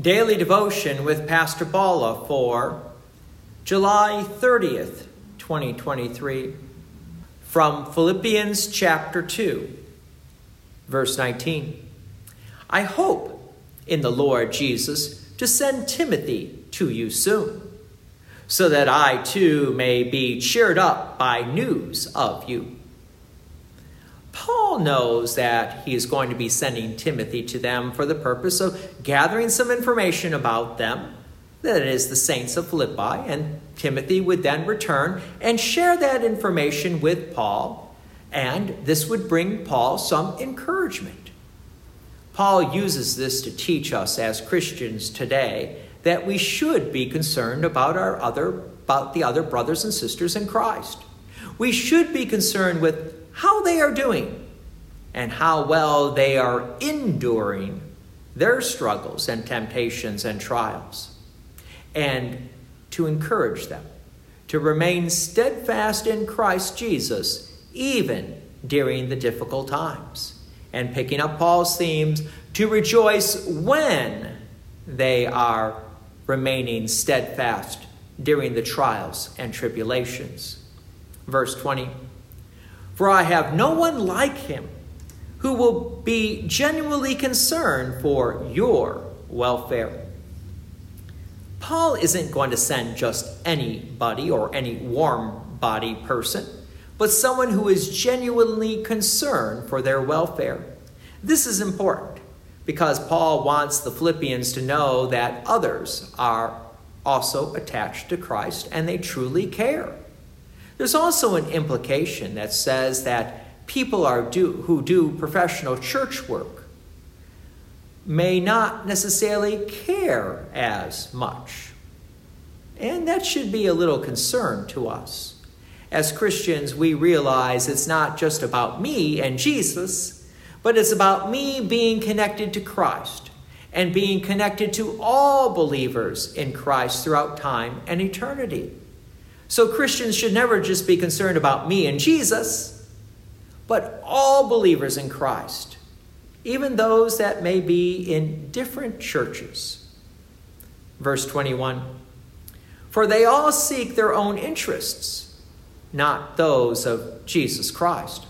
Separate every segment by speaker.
Speaker 1: Daily Devotion with Pastor Balla for July 30th, 2023. From Philippians chapter 2, verse 19. I hope in the Lord Jesus to send Timothy to you soon, so that I too may be cheered up by news of you Paul knows that he is going to be sending Timothy to them for the purpose of gathering some information about them, that is, the saints of Philippi, and Timothy would then return and share that information with Paul, and this would bring Paul some encouragement. Paul uses this to teach us as Christians today that we should be concerned about our other about the other brothers and sisters in Christ. We should be concerned with how they are doing and how well they are enduring their struggles and temptations and trials, and to encourage them to remain steadfast in Christ Jesus even during the difficult times. And picking up Paul's themes, to rejoice when they are remaining steadfast during the trials and tribulations. Verse 20 for I have no one like him who will be genuinely concerned for your welfare. Paul isn't going to send just anybody or any warm body person, but someone who is genuinely concerned for their welfare. This is important because Paul wants the Philippians to know that others are also attached to Christ and they truly care. There's also an implication that says that people are do, who do professional church work may not necessarily care as much. And that should be a little concern to us. As Christians, we realize it's not just about me and Jesus, but it's about me being connected to Christ and being connected to all believers in Christ throughout time and eternity. So Christians should never just be concerned about me and Jesus, but all believers in Christ, even those that may be in different churches. Verse 21 For they all seek their own interests, not those of Jesus Christ.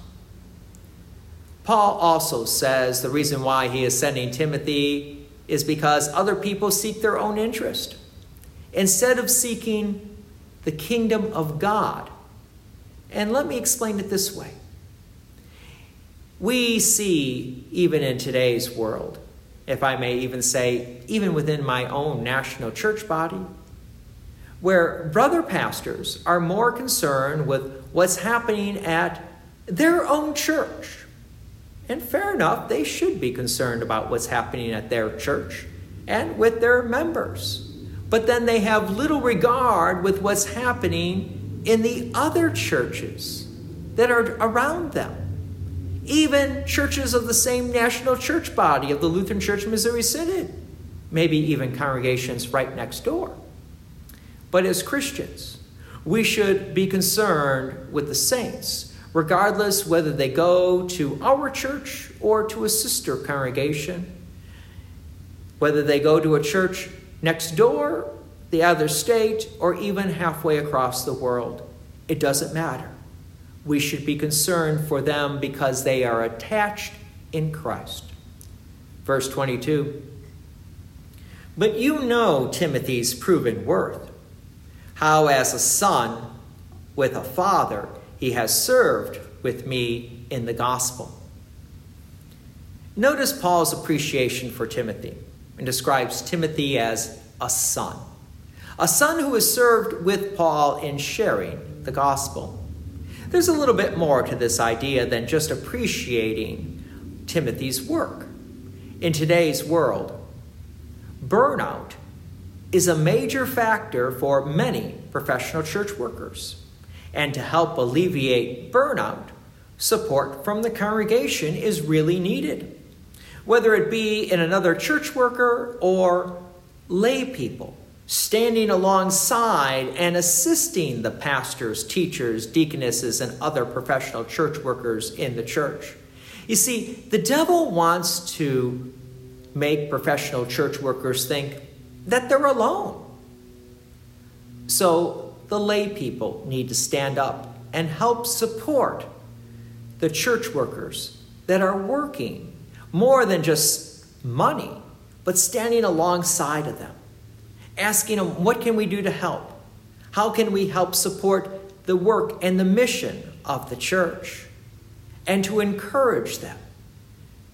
Speaker 1: Paul also says the reason why he is sending Timothy is because other people seek their own interest. Instead of seeking the kingdom of God. And let me explain it this way. We see, even in today's world, if I may even say, even within my own national church body, where brother pastors are more concerned with what's happening at their own church. And fair enough, they should be concerned about what's happening at their church and with their members but then they have little regard with what's happening in the other churches that are around them. Even churches of the same national church body of the Lutheran Church Missouri Synod, maybe even congregations right next door. But as Christians, we should be concerned with the saints, regardless whether they go to our church or to a sister congregation, whether they go to a church next door, the other state, or even halfway across the world. It doesn't matter. We should be concerned for them because they are attached in Christ. Verse 22 But you know Timothy's proven worth, how as a son with a father he has served with me in the gospel. Notice Paul's appreciation for Timothy and describes Timothy as a son. A son who has served with Paul in sharing the gospel. There's a little bit more to this idea than just appreciating Timothy's work. In today's world, burnout is a major factor for many professional church workers. And to help alleviate burnout, support from the congregation is really needed whether it be in another church worker or lay people, standing alongside and assisting the pastors, teachers, deaconesses, and other professional church workers in the church. You see, the devil wants to make professional church workers think that they're alone. So the lay people need to stand up and help support the church workers that are working more than just money, but standing alongside of them, asking them, what can we do to help? How can we help support the work and the mission of the church? And to encourage them.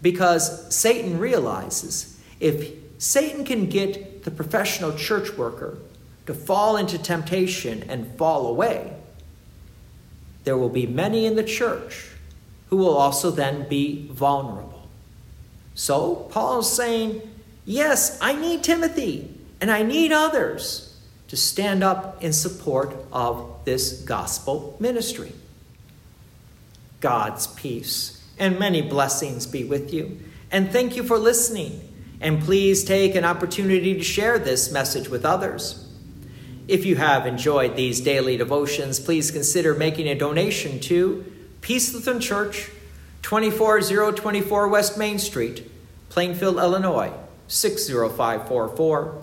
Speaker 1: Because Satan realizes if Satan can get the professional church worker to fall into temptation and fall away, there will be many in the church who will also then be vulnerable. So, Paul's saying, Yes, I need Timothy and I need others to stand up in support of this gospel ministry. God's peace and many blessings be with you. And thank you for listening. And please take an opportunity to share this message with others. If you have enjoyed these daily devotions, please consider making a donation to Peace Lutheran Church, 24024 West Main Street, Plainfield, Illinois, 60544.